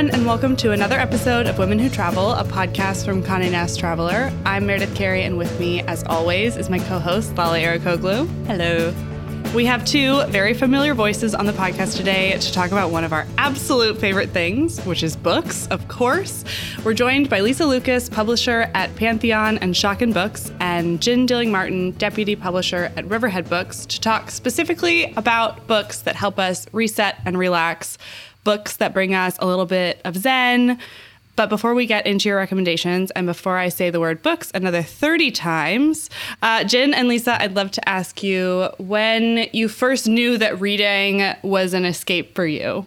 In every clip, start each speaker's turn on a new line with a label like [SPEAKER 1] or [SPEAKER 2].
[SPEAKER 1] everyone, and welcome to another episode of Women Who Travel, a podcast from Condé Nast Traveler. I'm Meredith Carey, and with me, as always, is my co-host Lale Arikoglu.
[SPEAKER 2] Hello.
[SPEAKER 1] We have two very familiar voices on the podcast today to talk about one of our absolute favorite things, which is books, of course. We're joined by Lisa Lucas, publisher at Pantheon and Schocken Books, and Jynne Dilling Martin, deputy publisher at Riverhead Books, to talk specifically about books that help us reset and relax books that bring us a little bit of zen. But before we get into your recommendations and before I say the word books another 30 times, uh, Jynne and Lisa, I'd love to ask you when you first knew that reading was an escape for you.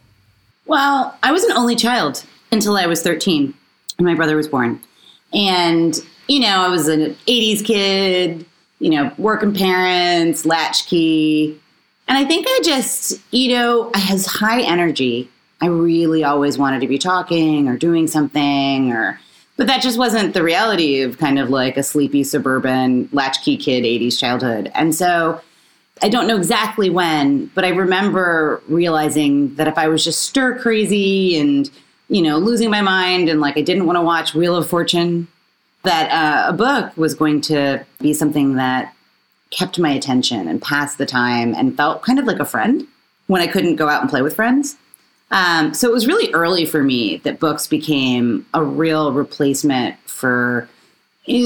[SPEAKER 3] Well, I was an only child until I was 13 and my brother was born. And, you know, I was an 80s kid, you know, working parents, latchkey. And I think I just, you know, I has high energy I really always wanted to be talking or doing something or but that just wasn't the reality of kind of like a sleepy suburban latchkey kid 80s childhood. And so I don't know exactly when, but I remember realizing that if I was just stir crazy and, you know, losing my mind and like I didn't want to watch Wheel of Fortune, that uh, a book was going to be something that kept my attention and passed the time and felt kind of like a friend when I couldn't go out and play with friends. Um, so it was really early for me that books became a real replacement for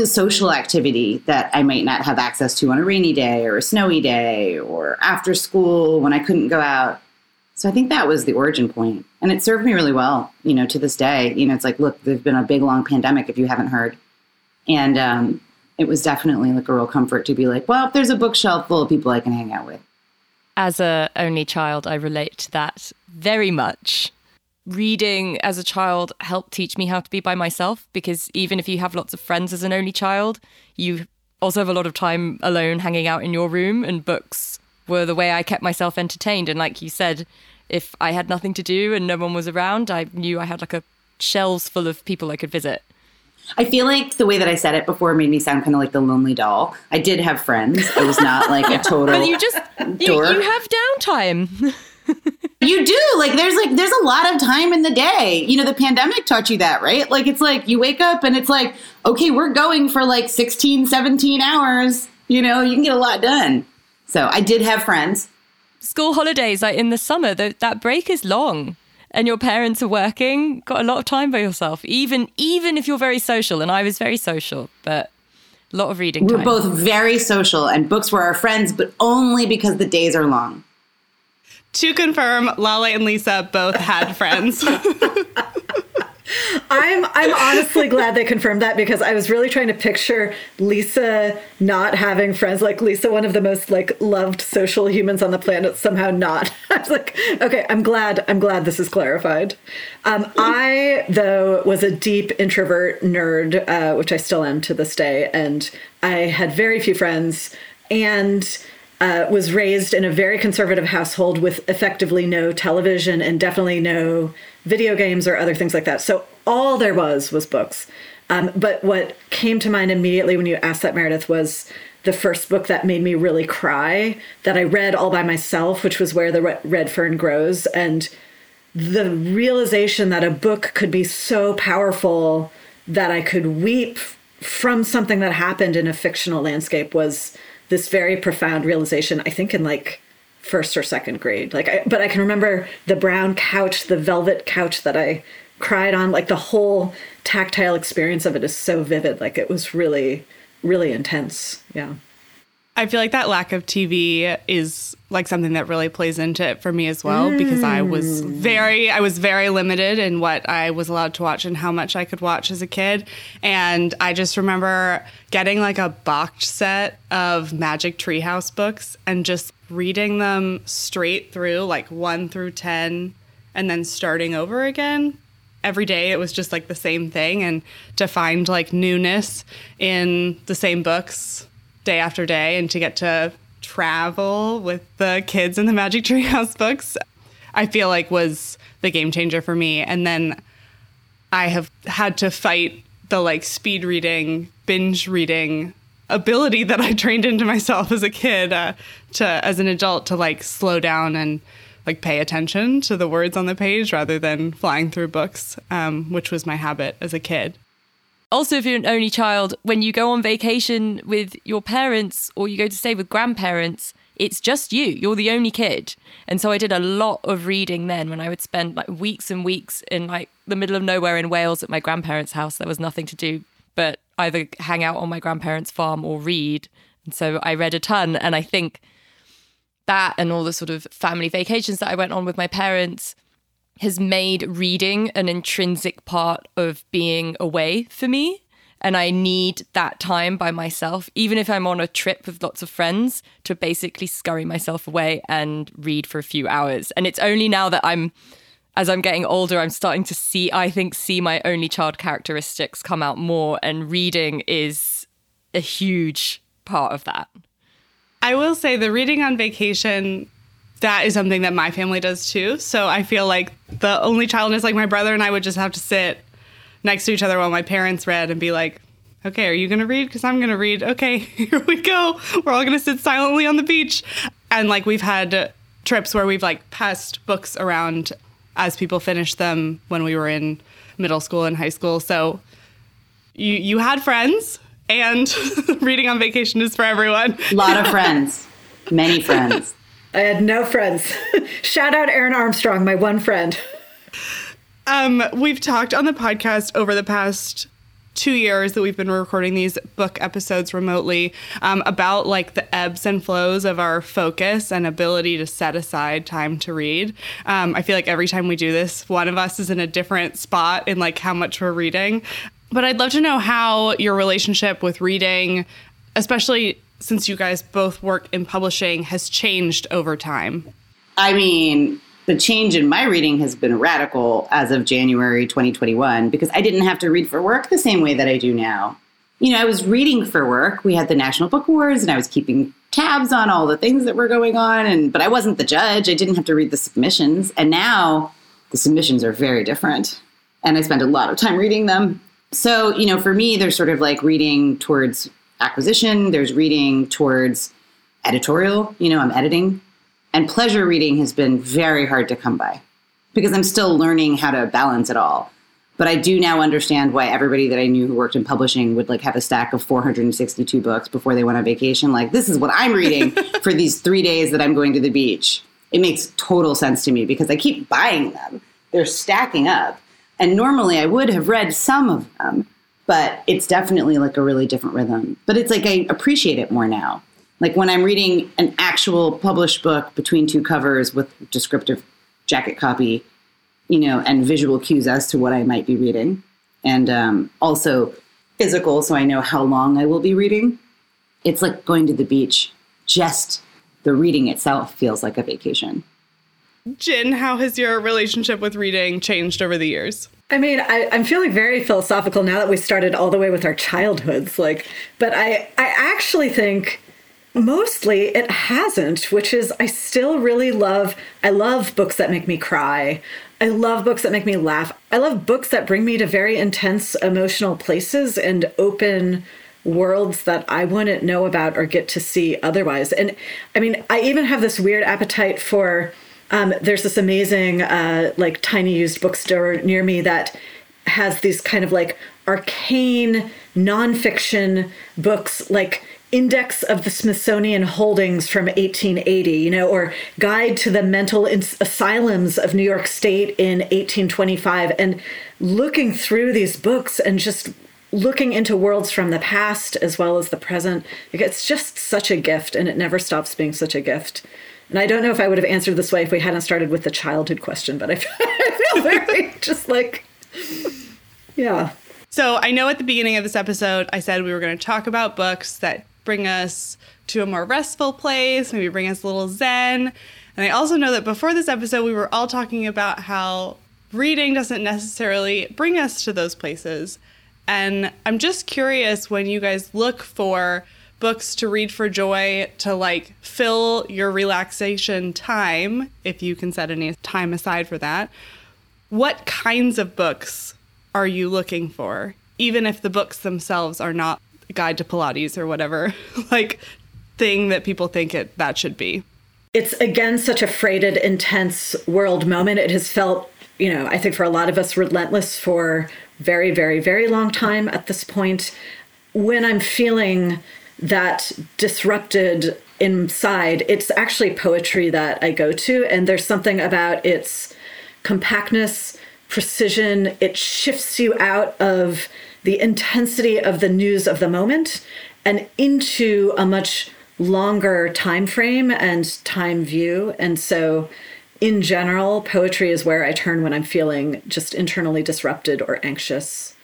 [SPEAKER 3] social activity that I might not have access to on a rainy day or a snowy day or after school when I couldn't go out. So I think that was the origin point, and it served me really well. You know, to this day, you know, it's like, look, there's been a big long pandemic. If you haven't heard, and um, it was definitely like a real comfort to be like, well, there's a bookshelf full of people I can hang out with
[SPEAKER 2] as a only child, I relate to that very much. Reading as a child helped teach me how to be by myself because even if you have lots of friends as an only child, you also have a lot of time alone hanging out in your room, and books were the way I kept myself entertained. And like you said, if I had nothing to do and no one was around, I knew I had like a shelves full of people I could visit.
[SPEAKER 3] I feel like the way that I said it before made me sound kind of like the lonely doll. I did have friends. I was not like a total.
[SPEAKER 2] but you just you, you have downtime.
[SPEAKER 3] you do like there's like there's a lot of time in the day. You know the pandemic taught you that right? Like it's like you wake up and it's like okay we're going for like 16 17 hours. You know you can get a lot done. So i did have friends.
[SPEAKER 2] School holidays like in the summer the, that break is long. And your parents are working, got a lot of time by yourself. Even even if you're very social, and I was very social, but a lot of reading.
[SPEAKER 3] We're both very social, and books were our friends, but only because the days are long.
[SPEAKER 1] To confirm, Lale and Lisa both had friends.
[SPEAKER 4] I'm I'm honestly glad they confirmed that because I was really trying to picture Lisa not having friends like Lisa, one of the most like loved social humans on the planet, somehow not. I was like, okay, I'm glad I'm glad this is clarified. Um, I though was a deep introvert nerd, uh, which I still am to this day, and I had very few friends and. Uh, was raised in a very conservative household with effectively no television and definitely no video games or other things like that. So all there was was books. Um, but what came to mind immediately when you asked that, Meredith, was the first book that made me really cry that I read all by myself, which was Where the Red Fern Grows. And the realization that a book could be so powerful that I could weep from something that happened in a fictional landscape was this very profound realization, I think, in like first or second grade. Like, I, but I can remember the brown couch, the velvet couch that I cried on. Like the whole tactile experience of it is so vivid. Like it was really, really intense. Yeah.
[SPEAKER 1] I feel like that lack of TV is like something that really plays into it for me as well mm. because I was mm. very I was very limited in what I was allowed to watch and how much I could watch as a kid and I just remember getting like a box set of Magic Treehouse books and just reading them straight through like 1 through 10 and then starting over again every day it was just like the same thing and to find like newness in the same books day after day and to get to travel with the kids in the Magic Tree House books, I feel like was the game changer for me. And then I have had to fight the like speed reading, binge reading ability that I trained into myself as a kid uh, to as an adult to like slow down and like pay attention to the words on the page rather than flying through books, um, which was my habit as a kid.
[SPEAKER 2] Also, if you're an only child, when you go on vacation with your parents or you go to stay with grandparents, it's just you. You're the only kid. And so I did a lot of reading then when I would spend like weeks and weeks in like the middle of nowhere in Wales at my grandparents' house. There was nothing to do but either hang out on my grandparents' farm or read. And so I read a ton. And I think that and all the sort of family vacations that I went on with my parents has made reading an intrinsic part of being away for me. And I need that time by myself, even if I'm on a trip with lots of friends, to basically scurry myself away and read for a few hours. And it's only now that I'm, as I'm getting older, I'm starting to see, I think, see my only child characteristics come out more. And reading is a huge part of that.
[SPEAKER 1] I will say the reading on vacation that is something that my family does too. So I feel like the only child is like my brother and I would just have to sit next to each other while my parents read and be like, okay, are you going to read? Because I'm going to read. Okay, here we go. We're all going to sit silently on the beach. And like we've had trips where we've like passed books around as people finished them when we were in middle school and high school. So you you had friends and reading on vacation is for everyone.
[SPEAKER 3] A lot of friends, many friends.
[SPEAKER 4] I had no friends. Shout out Aaron Armstrong, my one friend.
[SPEAKER 1] Um, we've talked on the podcast over the past two years that we've been recording these book episodes remotely um, about like the ebbs and flows of our focus and ability to set aside time to read. Um, I feel like every time we do this, one of us is in a different spot in like how much we're reading. But I'd love to know how your relationship with reading, especially since you guys both work in publishing, has changed over time.
[SPEAKER 3] I mean, the change in my reading has been radical as of January 2021 because I didn't have to read for work the same way that I do now. You know, I was reading for work. We had the National Book Awards and I was keeping tabs on all the things that were going on and but I wasn't the judge. I didn't have to read the submissions. And now the submissions are very different. And I spend a lot of time reading them. So, you know, for me they're sort of like reading towards acquisition, there's reading towards editorial, you know, I'm editing and pleasure reading has been very hard to come by because I'm still learning how to balance it all. But I do now understand why everybody that I knew who worked in publishing would like have a stack of 462 books before they went on vacation. Like, this is what I'm reading for these three days that I'm going to the beach. It makes total sense to me because I keep buying them. They're stacking up. And normally I would have read some of them, but it's definitely like a really different rhythm. But it's like I appreciate it more now. Like when I'm reading an actual published book between two covers with descriptive jacket copy, you know, and visual cues as to what I might be reading, and um, also physical, so I know how long I will be reading. It's like going to the beach. Just the reading itself feels like a vacation.
[SPEAKER 1] Jynne, how has your relationship with reading changed over the years?
[SPEAKER 4] I mean, I, am feeling very philosophical now that we started all the way with our childhoods. Like, but I, I actually think mostly it hasn't, which is I still really love. I love books that make me cry. I love books that make me laugh. I love books that bring me to very intense emotional places and open worlds that I wouldn't know about or get to see otherwise. And I mean, I even have this weird appetite for um, there's this amazing, uh, like, tiny used bookstore near me that has these kind of like arcane nonfiction books, like Index of the Smithsonian Holdings from 1880, you know, or Guide to the Mental Asylums of New York State in 1825. And looking through these books and just looking into worlds from the past as well as the present, it's just such a gift, and it never stops being such a gift. And I don't know if I would have answered this way if we hadn't started with the childhood question, but I feel very just like, yeah.
[SPEAKER 1] So I know at the beginning of this episode, I said we were going to talk about books that bring us to a more restful place, maybe bring us a little zen. And I also know that before this episode, we were all talking about how reading doesn't necessarily bring us to those places. And I'm just curious when you guys look for books to read for joy to like fill your relaxation time, if you can set any time aside for that. What kinds of books are you looking for? Even if the books themselves are not a guide to Pilates or whatever, like thing that people think it that should be.
[SPEAKER 4] it's again such a freighted, intense world moment. It has felt, you know, I think for a lot of us, relentless for very, very, very long time at this point. When I'm feeling that disrupted inside, it's actually poetry that I go to. And there's something about its compactness, precision. It shifts you out of the intensity of the news of the moment and into a much longer time frame and time view. And so in general, poetry is where I turn when I'm feeling just internally disrupted or anxious.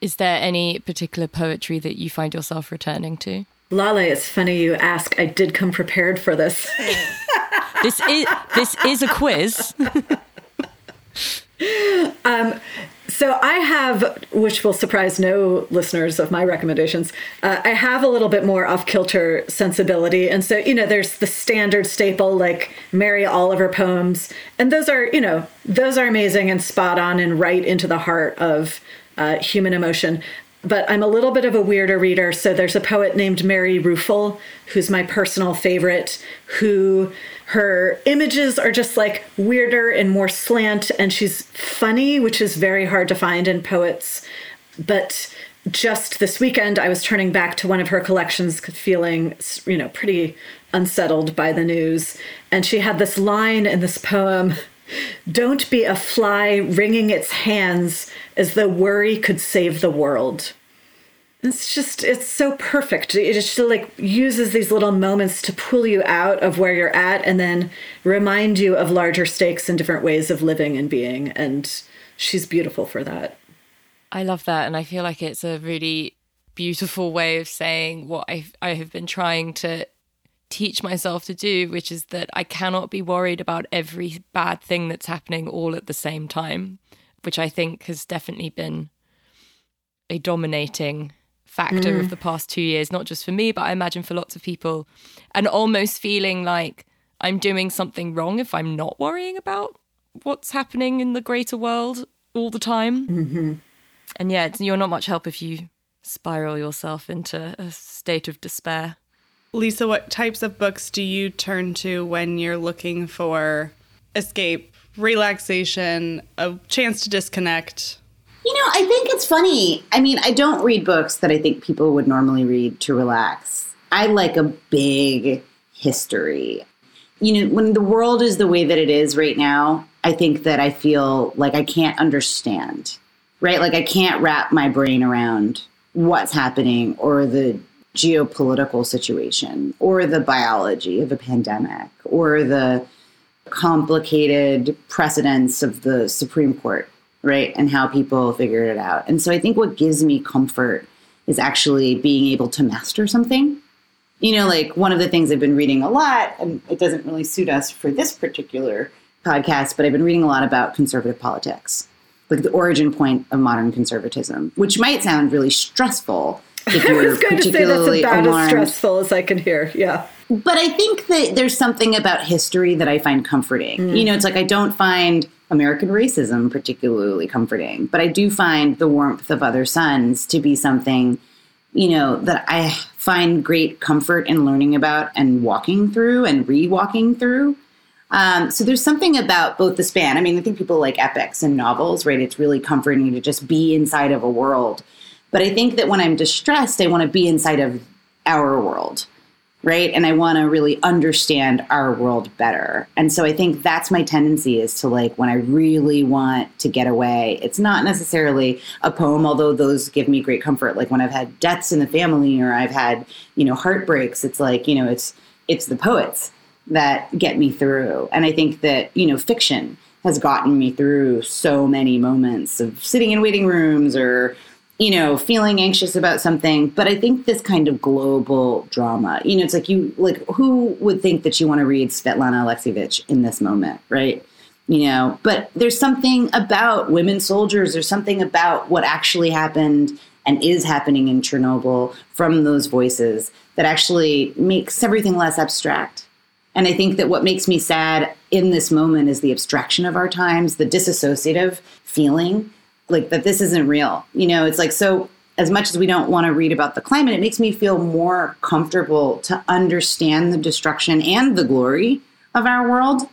[SPEAKER 2] Is there any particular poetry that you find yourself returning to?
[SPEAKER 4] Lale, it's funny you ask. I did come prepared for this.
[SPEAKER 2] this is this is a quiz.
[SPEAKER 4] um, so I have, which will surprise no listeners of my recommendations, uh, I have a little bit more off kilter sensibility. And so, you know, there's the standard staple like Mary Oliver poems. And those are, you know, those are amazing and spot on and right into the heart of uh, human emotion but I'm a little bit of a weirder reader. So there's a poet named Mary Ruefle, who's my personal favorite, who her images are just like weirder and more slant, and she's funny, which is very hard to find in poets. But just this weekend, I was turning back to one of her collections, feeling, you know, pretty unsettled by the news. And she had this line in this poem Don't be a fly wringing its hands as though worry could save the world. It's just, it's so perfect. It just like uses these little moments to pull you out of where you're at and then remind you of larger stakes and different ways of living and being. And she's beautiful for that.
[SPEAKER 2] I love that. And I feel like it's a really beautiful way of saying what I, I have been trying to teach myself to do, which is that I cannot be worried about every bad thing that's happening all at the same time, which I think has definitely been a dominating factor mm. of the past two years, not just for me, but I imagine for lots of people, and almost feeling like I'm doing something wrong if I'm not worrying about what's happening in the greater world all the time.
[SPEAKER 4] Mm-hmm.
[SPEAKER 2] And yeah, you're not much help if you spiral yourself into a state of despair.
[SPEAKER 1] Lisa, what types of books do you turn to when you're looking for escape, relaxation, a chance to disconnect?
[SPEAKER 3] You know, I think it's funny. I mean, I don't read books that I think people would normally read to relax. I like a big history. You know, when the world is the way that it is right now, I think that I feel like I can't understand, right? Like I can't wrap my brain around what's happening or the geopolitical situation or the biology of a pandemic or the complicated precedents of the Supreme Court, right? And how people figured it out. And so I think what gives me comfort is actually being able to master something. You know, like one of the things I've been reading a lot, and it doesn't really suit us for this particular podcast, but I've been reading a lot about conservative politics, like the origin point of modern conservatism, which might sound really stressful I was going to say that's about alarmed.
[SPEAKER 4] as stressful as I can hear. Yeah.
[SPEAKER 3] But I think that there's something about history that I find comforting. Mm. You know, it's like I don't find American racism particularly comforting, but I do find the warmth of other suns to be something, you know, that I find great comfort in learning about and walking through and re-walking through. Um, so there's something about both the span. I mean, I think people like epics and novels, right? It's really comforting to just be inside of a world but I think that when I'm distressed, I want to be inside of our world, right? And I want to really understand our world better. And so I think that's my tendency is to like when I really want to get away, it's not necessarily a poem, although those give me great comfort. Like when I've had deaths in the family or I've had, you know, heartbreaks, it's like, you know, it's it's the poets that get me through. And I think that, you know, fiction has gotten me through so many moments of sitting in waiting rooms or you know, feeling anxious about something. But I think this kind of global drama, you know, it's like you, like, who would think that you want to read Svetlana Alexievich in this moment, right? You know, but there's something about women soldiers, there's something about what actually happened and is happening in Chernobyl from those voices that actually makes everything less abstract. And I think that what makes me sad in this moment is the abstraction of our times, the disassociative feeling like that this isn't real. You know, it's like so as much as we don't want to read about the climate, it makes me feel more comfortable to understand the destruction and the glory of our world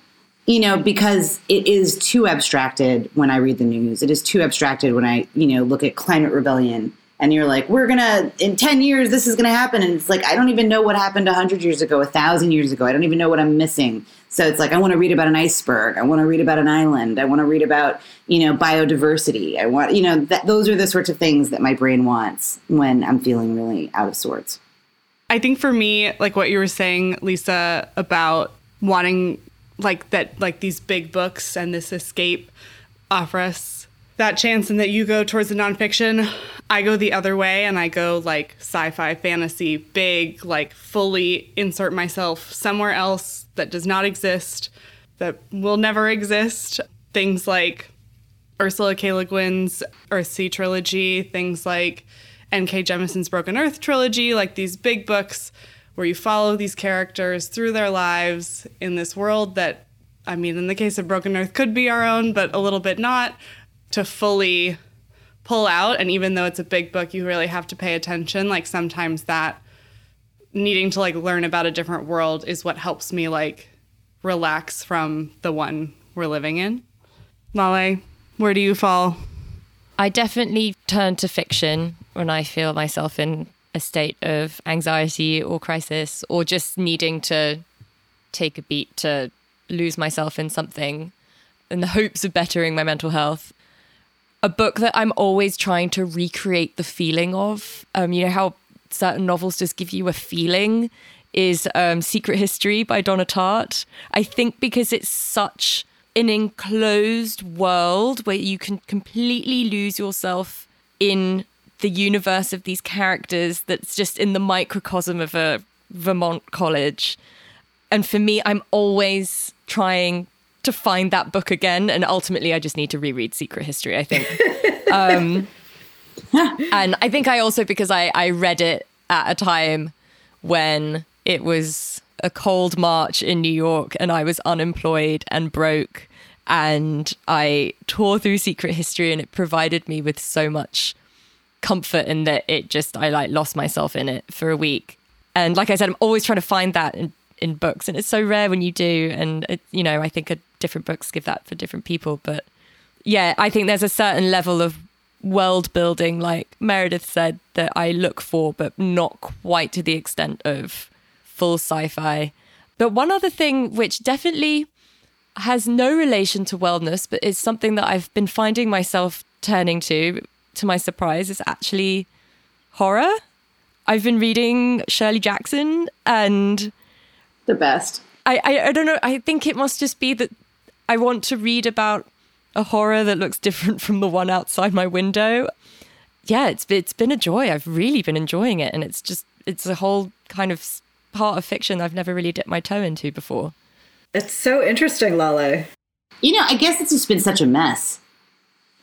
[SPEAKER 3] you know, because it is too abstracted when I read the news. It is too abstracted when I, you know, look at climate rebellion and you're like, we're gonna, in 10 years, this is gonna happen. And it's like, I don't even know what happened 100 years ago, a 1,000 years ago. I don't even know what I'm missing. So it's like, I wanna read about an iceberg. I wanna read about an island. I wanna read about, you know, biodiversity. I want, you know, that, those are the sorts of things that my brain wants when I'm feeling really out of sorts.
[SPEAKER 1] I think for me, like what you were saying, Lisa, about wanting like that like these big books and this escape offer us that chance and that you go towards the nonfiction. I go the other way and I go like sci-fi, fantasy, big, like fully insert myself somewhere else that does not exist, that will never exist. Things like Ursula K. Le Guin's Earthsea trilogy, things like N.K. Jemisin's Broken Earth trilogy, like these big books where you follow these characters through their lives in this world that, I mean, in the case of Broken Earth, could be our own, but a little bit not, to fully pull out. And even though it's a big book, you really have to pay attention. Like sometimes that needing to like learn about a different world is what helps me like relax from the one we're living in. Lale, where do you fall?
[SPEAKER 2] I definitely turn to fiction when I feel myself in a state of anxiety or crisis or just needing to take a beat to lose myself in something in the hopes of bettering my mental health. A book that I'm always trying to recreate the feeling of. Um, you know how certain novels just give you a feeling is um, Secret History by Donna Tartt. I think because it's such an enclosed world where you can completely lose yourself in the universe of these characters that's just in the microcosm of a Vermont college. And for me, I'm always trying to find that book again. And ultimately, I just need to reread Secret History, I think. um, and I think I also, because I, I read it at a time when it was a cold March in New York and I was unemployed and broke. And I tore through Secret History and it provided me with so much comfort in that it just I like lost myself in it for a week. And like I said, I'm always trying to find that in, in books, and it's so rare when you do. And it, you know, I think a, different books give that for different people. But yeah, I think there's a certain level of world building, like Meredith said, that I look for, but not quite to the extent of full sci-fi. But one other thing, which definitely has no relation to wellness, but is something that I've been finding myself turning to to my surprise, is actually horror. I've been reading Shirley Jackson and
[SPEAKER 3] the best.
[SPEAKER 2] I, I, I don't know. I think it must just be that I want to read about a horror that looks different from the one outside my window. Yeah, it's it's been a joy. I've really been enjoying it, and it's just it's a whole kind of part of fiction I've never really dipped my toe into before.
[SPEAKER 4] It's so interesting, Lale.
[SPEAKER 3] You know, I guess it's just been such a mess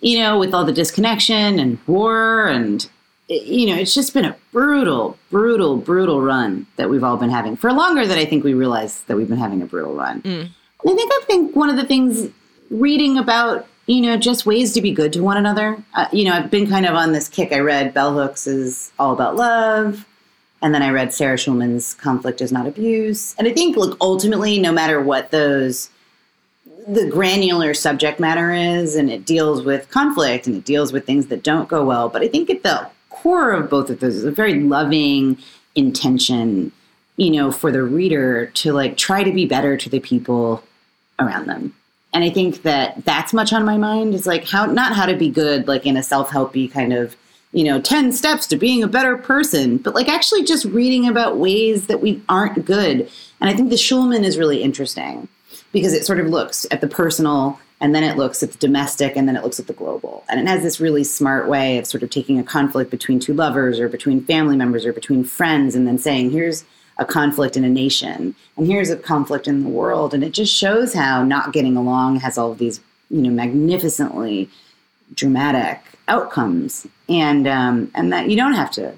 [SPEAKER 3] you know, with all the disconnection and war and you know, it's just been a brutal, brutal, brutal run that we've all been having for longer than I think we realize that we've been having a brutal run. Mm. I think I think one of the things reading about you know just ways to be good to one another. Uh, you know, I've been kind of on this kick. I read Bell Hooks is all about love, and then I read Sarah Schulman's Conflict is Not Abuse. And I think, look, ultimately, no matter what those the granular subject matter is, and it deals with conflict and it deals with things that don't go well. But I think at the core of both of those is a very loving intention, you know, for the reader to like try to be better to the people around them. And I think that that's much on my mind is like how, not how to be good, like in a self helpy kind of, you know, 10 steps to being a better person, but like actually just reading about ways that we aren't good. And I think the Schulman is really interesting because it sort of looks at the personal and then it looks at the domestic and then it looks at the global. And it has this really smart way of sort of taking a conflict between two lovers or between family members or between friends and then saying, here's a conflict in a nation and here's a conflict in the world. And it just shows how not getting along has all of these, you know, magnificently dramatic outcomes. And, um, and that you don't have to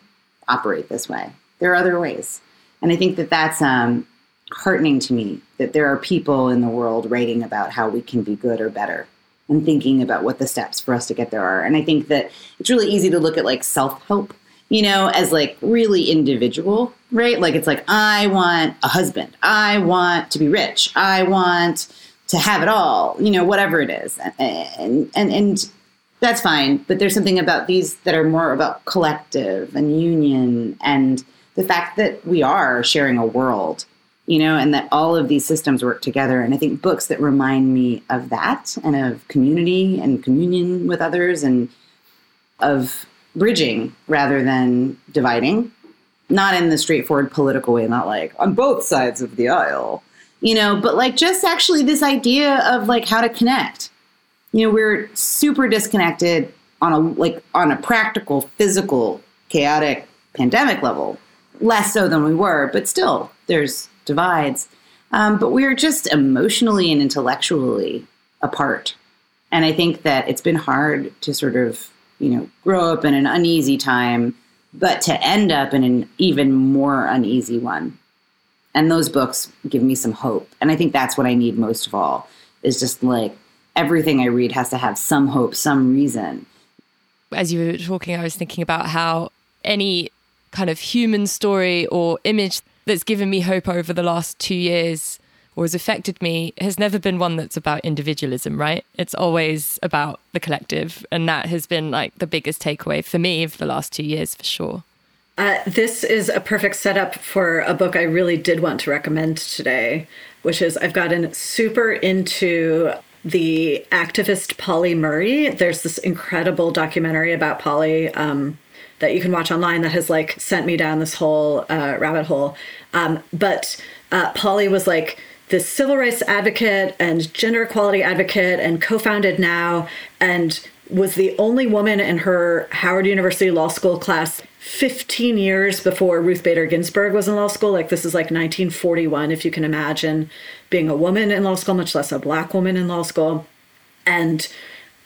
[SPEAKER 3] operate this way. There are other ways. And I think that that's, um, heartening to me that there are people in the world writing about how we can be good or better and thinking about what the steps for us to get there are. And I think that it's really easy to look at like self help you know, as like really individual, right? Like it's like, I want a husband. I want to be rich. I want to have it all, you know, whatever it is. And, and, and that's fine. But there's something about these that are more about collective and union and the fact that we are sharing a world, you know, and that all of these systems work together. And I think books that remind me of that and of community and communion with others and of bridging rather than dividing, not in the straightforward political way, not like on both sides of the aisle, you know, but like just actually this idea of like how to connect. You know, we're super disconnected on a like on a practical, physical, chaotic pandemic level, less so than we were, but still there's divides. Um, but we're just emotionally and intellectually apart. And I think that it's been hard to sort of, you know, grow up in an uneasy time, but to end up in an even more uneasy one. And those books give me some hope. And I think that's what I need most of all is just like everything I read has to have some hope, some reason.
[SPEAKER 2] As you were talking, I was thinking about how any kind of human story or image that's given me hope over the last two years or has affected me has never been one that's about individualism, right? It's always about the collective. And that has been like the biggest takeaway for me for the last two years, for sure.
[SPEAKER 4] Uh, this is a perfect setup for a book I really did want to recommend today, which is I've gotten super into the activist Pauli Murray. There's this incredible documentary about Polly um, that you can watch online that has like sent me down this whole uh, rabbit hole. Um, but uh, Pauli was like this civil rights advocate and gender equality advocate and co-founded now and was the only woman in her Howard University Law School class 15 years before Ruth Bader Ginsburg was in law school. Like, this is like 1941, if you can imagine being a woman in law school, much less a black woman in law school. And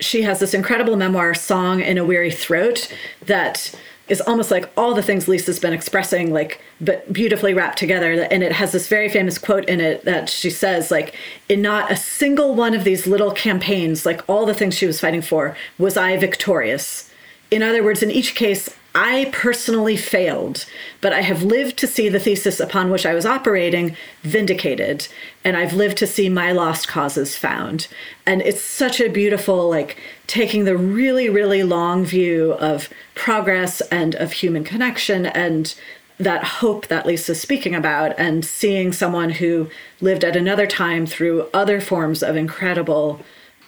[SPEAKER 4] she has this incredible memoir, Song in a Weary Throat, that is almost like all the things Lisa's been expressing, like, but beautifully wrapped together. And it has this very famous quote in it that she says, like, in not a single one of these little campaigns, like all the things she was fighting for, was I victorious. In other words, in each case, I personally failed, but I have lived to see the thesis upon which I was operating vindicated, and I've lived to see my lost causes found. And it's such a beautiful, like, taking the really, really long view of progress and of human connection and that hope that Lisa's speaking about, and seeing someone who lived at another time through other forms of incredible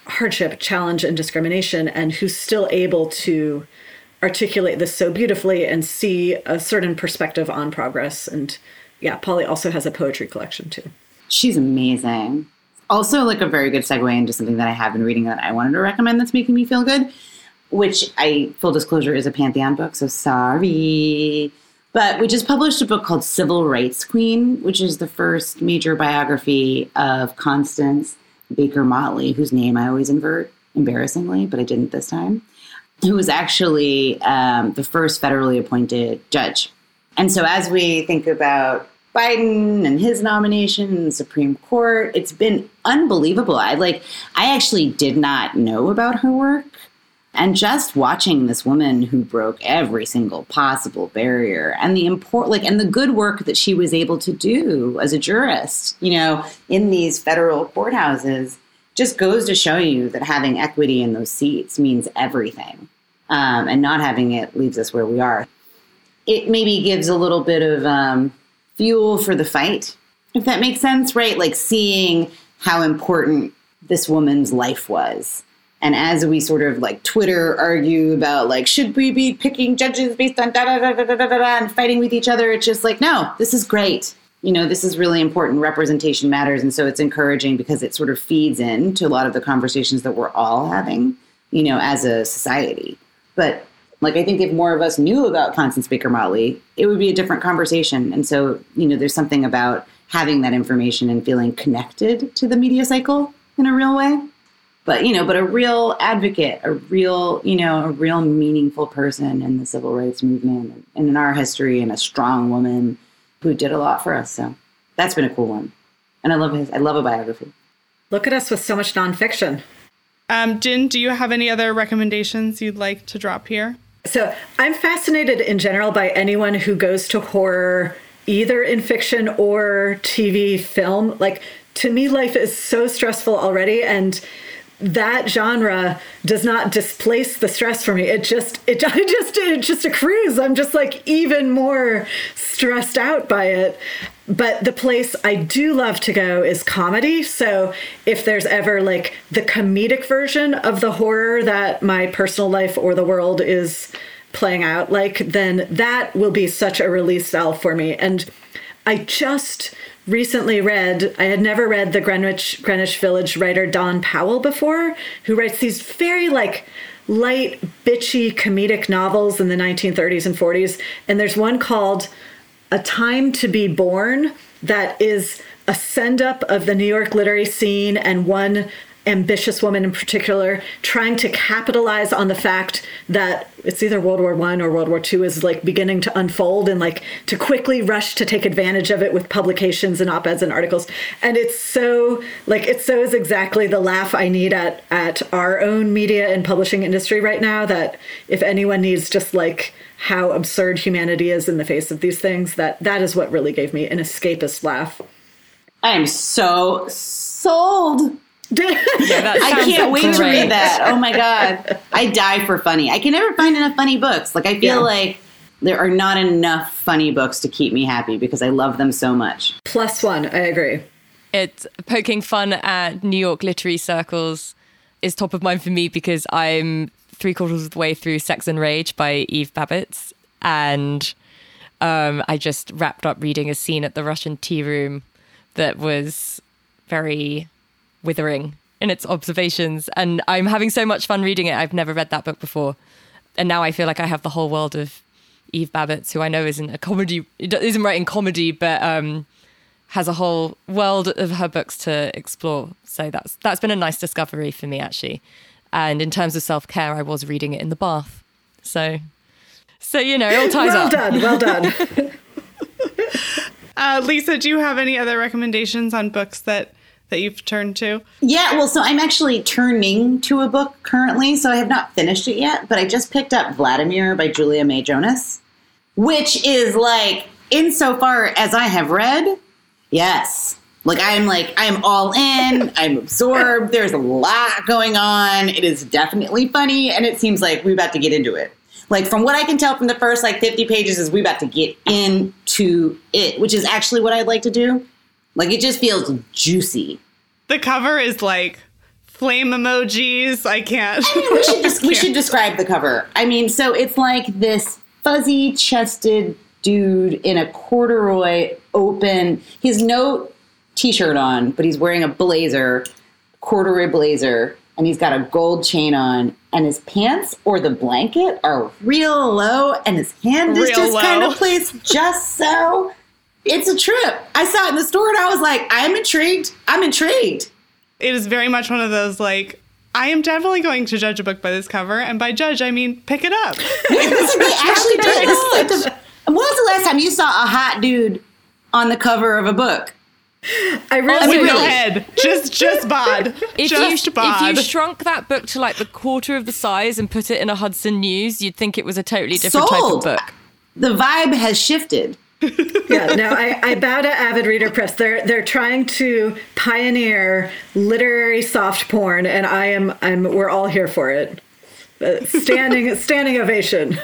[SPEAKER 4] hardship, challenge, and discrimination, and who's still able to articulate this so beautifully and see a certain perspective on progress. And yeah, Pauli also has a poetry collection too.
[SPEAKER 3] She's amazing. Also, like a very good segue into something that I have been reading that I wanted to recommend that's making me feel good, which I, full disclosure, is a Pantheon book, so sorry. But we just published a book called Civil Rights Queen, which is the first major biography of Constance Baker Motley, whose name I always invert embarrassingly, but I didn't this time who was actually um, the first federally appointed judge. And so, as we think about Biden and his nomination in the Supreme Court, it's been unbelievable. I like, I actually did not know about her work. And just watching this woman who broke every single possible barrier and the import like and the good work that she was able to do as a jurist, you know, in these federal courthouses just goes to show you that having equity in those seats means everything um, and not having it leaves us where we are. It maybe gives a little bit of um, fuel for the fight, if that makes sense, right? Like seeing how important this woman's life was. And as we sort of like Twitter argue about like, should we be picking judges based on da da da da da da da and fighting with each other, it's just like, no, this is great. You know, this is really important. Representation matters. And so it's encouraging because it sort of feeds into a lot of the conversations that we're all having, you know, as a society. But like I think if more of us knew about Constance Baker Motley, it would be a different conversation. And so, you know, there's something about having that information and feeling connected to the media cycle in a real way. But, you know, but a real advocate, a real, you know, a real meaningful person in the civil rights movement and in our history and a strong woman who did a lot for us. So that's been a cool one. And I love his I love a biography.
[SPEAKER 4] Look at us with so much nonfiction.
[SPEAKER 1] Um, Jynne, do you have any other recommendations you'd like to drop here?
[SPEAKER 4] So I'm fascinated in general by anyone who goes to horror either in fiction or TV film. Like, to me, life is so stressful already. And that genre does not displace the stress for me. It just, it, it just, it just accrues. I'm just like even more stressed out by it. But the place I do love to go is comedy. So if there's ever like the comedic version of the horror that my personal life or the world is playing out like, then that will be such a release valve for me. And I just recently read i had never read the greenwich greenwich village writer Dawn Powell before who writes these very like light bitchy comedic novels in the 1930s and 40s and there's one called a time to be born that is a send up of the new york literary scene and one ambitious woman in particular trying to capitalize on the fact that it's either World War One or World War Two is like beginning to unfold and like to quickly rush to take advantage of it with publications and op-eds and articles. And it's so like it so is exactly the laugh I need at at our own media and publishing industry right now that if anyone needs just like how absurd humanity is in the face of these things, that that is what really gave me an escapist laugh.
[SPEAKER 3] I am so sold.
[SPEAKER 2] Yeah,
[SPEAKER 3] I can't wait to read that. Oh my god, I die for funny. I can never find enough funny books. Like I feel
[SPEAKER 4] Yeah.
[SPEAKER 3] like there are not enough funny books to keep me happy because I love them so much.
[SPEAKER 4] Plus one, I agree.
[SPEAKER 2] It's poking fun at New York literary circles is top of mind for me because I'm three quarters of the way through Sex and Rage by Eve Babitz, And um, I just wrapped up reading a scene at the Russian tea room that was very withering in its observations. And I'm having so much fun reading it. I've never read that book before. And now I feel like I have the whole world of Eve Babitz, who I know isn't a comedy, isn't writing comedy, but um, has a whole world of her books to explore. So that's that's been a nice discovery for me actually. And in terms of self care, I was reading it in the bath. So, so you know, it all ties
[SPEAKER 4] Well
[SPEAKER 2] up.
[SPEAKER 4] done, well done.
[SPEAKER 1] Uh, Lisa, do you have any other recommendations on books that that you've turned to?
[SPEAKER 3] Yeah, well, so I'm actually turning to a book currently, so I have not finished it yet, but I just picked up Vladimir by Julia May Jonas, which is like, insofar as I have read, yes. Like I'm like I'm all in. I'm absorbed. There's a lot going on. It is definitely funny, and it seems like we're about to get into it. Like from what I can tell from the first like 50 pages, is we're about to get into it, which is actually what I'd like to do. Like it just feels juicy.
[SPEAKER 1] The cover is like flame emojis. I can't.
[SPEAKER 3] I mean, we should just, we should describe the cover. I mean, so it's like this fuzzy chested dude in a corduroy open. He has no t-shirt on, but he's wearing a blazer, corduroy blazer, and he's got a gold chain on. And his pants or the blanket are real low, and his hand is
[SPEAKER 1] Real
[SPEAKER 3] just kind of placed just so. It's a trip. I saw it in the store, and I was like, I am intrigued. I'm intrigued.
[SPEAKER 1] it is very much one of those like. I am definitely going to judge a book by this cover, and by judge I mean pick it up.
[SPEAKER 3] Listen, they actually did. Like the- When was the last time you saw a hot dude on the cover of a book?
[SPEAKER 4] I really,
[SPEAKER 1] I mean,
[SPEAKER 3] really-
[SPEAKER 1] go ahead. Just, just bod.
[SPEAKER 2] If
[SPEAKER 1] just
[SPEAKER 2] you,
[SPEAKER 1] bod.
[SPEAKER 2] if you shrunk that book to like the quarter of the size and put it in a Hudson News, you'd think it was a totally different
[SPEAKER 3] Sold.
[SPEAKER 2] type of book.
[SPEAKER 3] The vibe has shifted.
[SPEAKER 4] yeah, no, I, I bow to Avid Reader Press. They're they're trying to pioneer literary soft porn, and I am I'm we're all here for it. Uh, standing standing ovation.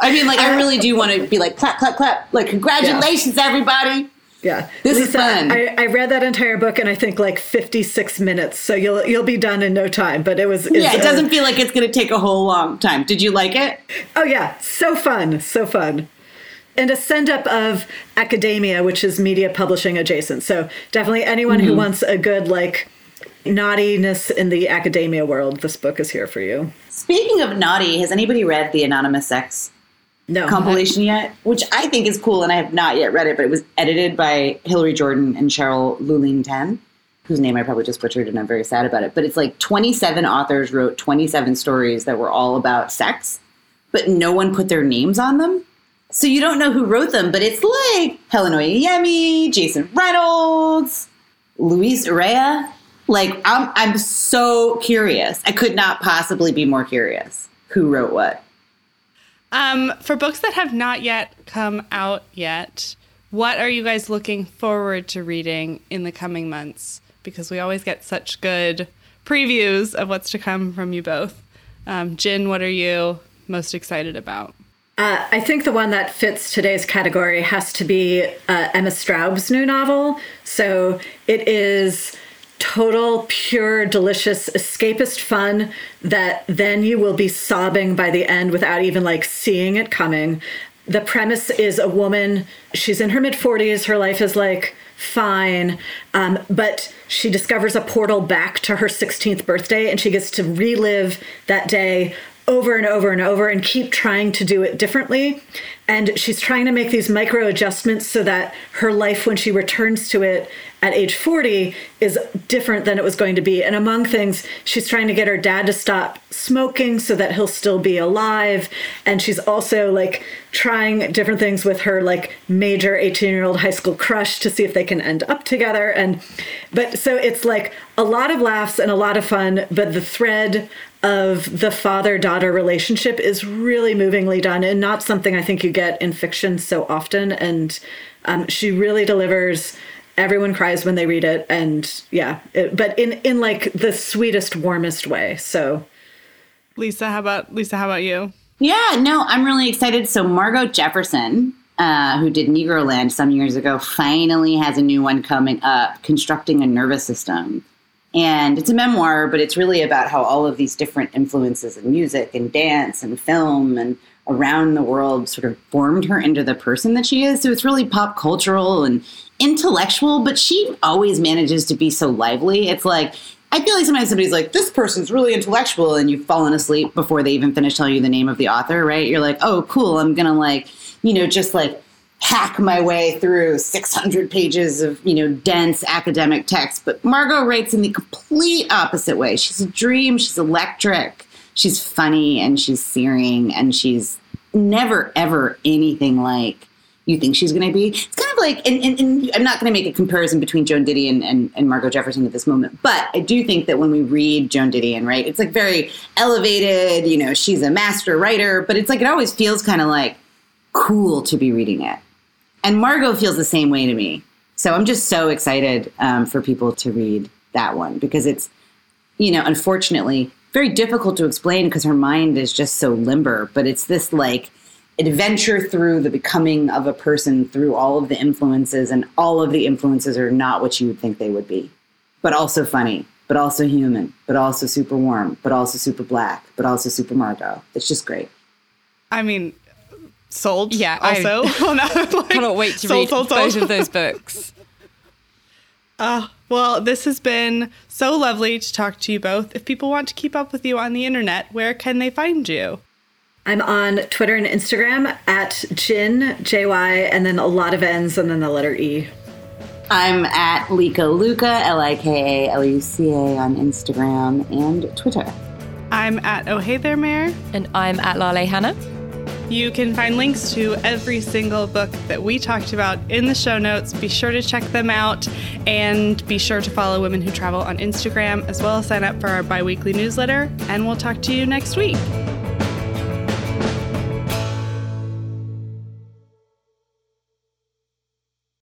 [SPEAKER 3] I mean, like, I really do want to be like, clap, clap, clap. Like, congratulations, everybody.
[SPEAKER 4] Yeah,
[SPEAKER 3] This is fun.
[SPEAKER 4] I, I read that entire book in I think like 56 minutes, so you'll you'll be done in no time. But it was
[SPEAKER 3] Yeah, it
[SPEAKER 4] uh,
[SPEAKER 3] doesn't feel like it's going to take a whole long time. Did you like it?
[SPEAKER 4] Oh yeah, so fun, so fun. And a send up of academia, which is media publishing adjacent. So definitely anyone who mm-hmm. wants a good like naughtiness in the academia world, this book is here for you.
[SPEAKER 3] Speaking of naughty, has anybody read the Anonymous Sex
[SPEAKER 4] No,
[SPEAKER 3] compilation yet? Which I think is cool, and I have not yet read it, but it was edited by Hillary Jordan and Cheryl Lulin Ten, whose name I probably just butchered, and I'm very sad about it. But it's like 27 authors wrote 27 stories that were all about sex, but no one put their names on them. So you don't know who wrote them, but it's like Helen Oyeyemi, Jason Reynolds, Luis Urrea. Like I'm, I'm so curious. I could not possibly be more curious. Who wrote what?
[SPEAKER 1] Um, for books that have not yet come out yet, what are you guys looking forward to reading in the coming months? Because we always get such good previews of what's to come from you both. Um, Jynne, what are you most excited about?
[SPEAKER 4] Uh, I think the one that fits today's category has to be uh, Emma Straub's new novel. So it is total, pure, delicious, escapist fun that then you will be sobbing by the end without even like seeing it coming. The premise is a woman, she's in her mid 40s, her life is like fine, um, but she discovers a portal back to her 16th birthday and she gets to relive that day over and over and over and keep trying to do it differently. And she's trying to make these micro adjustments so that her life, when she returns to it at age 40, is different than it was going to be. And among things, she's trying to get her dad to stop smoking so that he'll still be alive. And she's also like trying different things with her like major 18 year old high school crush to see if they can end up together. And but so it's like a lot of laughs and a lot of fun, but the thread of the father daughter relationship is really movingly done and not something I think you get in fiction so often. And um, she really delivers. Everyone cries when they read it, and yeah, it, but in in like the sweetest, warmest way. So,
[SPEAKER 1] Lisa, how about Lisa? How about you?
[SPEAKER 3] Yeah, no, I'm really excited. So Margo Jefferson, uh, who did Negroland some years ago, finally has a new one coming up, constructing a nervous system. And it's a memoir, but it's really about how all of these different influences in music and dance and film and around the world sort of formed her into the person that she is. So it's really pop cultural and intellectual, but she always manages to be so lively. It's like, I feel like sometimes somebody's like, this person's really intellectual, and you've fallen asleep before they even finish telling you the name of the author, right? You're like, oh, cool, I'm gonna like, you know, just like hack my way through 600 pages of you know dense academic text. But Margo writes in the complete opposite way. She's a dream she's electric she's funny and she's searing and she's never ever anything like you think she's going to be. It's kind of like and, and, and i'm not going to make a comparison between joan didion and, and margo jefferson at this moment but i do think that when we read joan didion right it's like very elevated you know she's a master writer but it's like it always feels kind of like cool to be reading it and Margo feels the same way to me. So I'm just so excited um, for people to read that one because it's, you know, unfortunately very difficult to explain because her mind is just so limber. But it's this like adventure through the becoming of a person through all of the influences, and all of the influences are not what you would think they would be, but also funny, but also human, but also super warm, but also super black, but also super Margo. It's just great.
[SPEAKER 1] I mean, sold.
[SPEAKER 2] Yeah,
[SPEAKER 1] also.
[SPEAKER 2] I
[SPEAKER 1] well, now, like,
[SPEAKER 2] cannot wait to
[SPEAKER 1] sold,
[SPEAKER 2] read
[SPEAKER 1] sold,
[SPEAKER 2] both
[SPEAKER 1] sold.
[SPEAKER 2] of those books.
[SPEAKER 1] Uh, well, this has been so lovely to talk to you both. If people want to keep up with you on the internet, where can they find you?
[SPEAKER 4] I'm on Twitter and Instagram at Jin, J Y, and then a lot of N's and then the letter E.
[SPEAKER 3] I'm at Lika Luca, L I K A L U C A, on Instagram and Twitter.
[SPEAKER 1] I'm at Oh Hey There Mayor.
[SPEAKER 2] And I'm at Lale Hannah.
[SPEAKER 1] You can find links to every single book that we talked about in the show notes. Be sure to check them out and be sure to follow Women Who Travel on Instagram as well as sign up for our bi weekly newsletter. And we'll talk to you next week.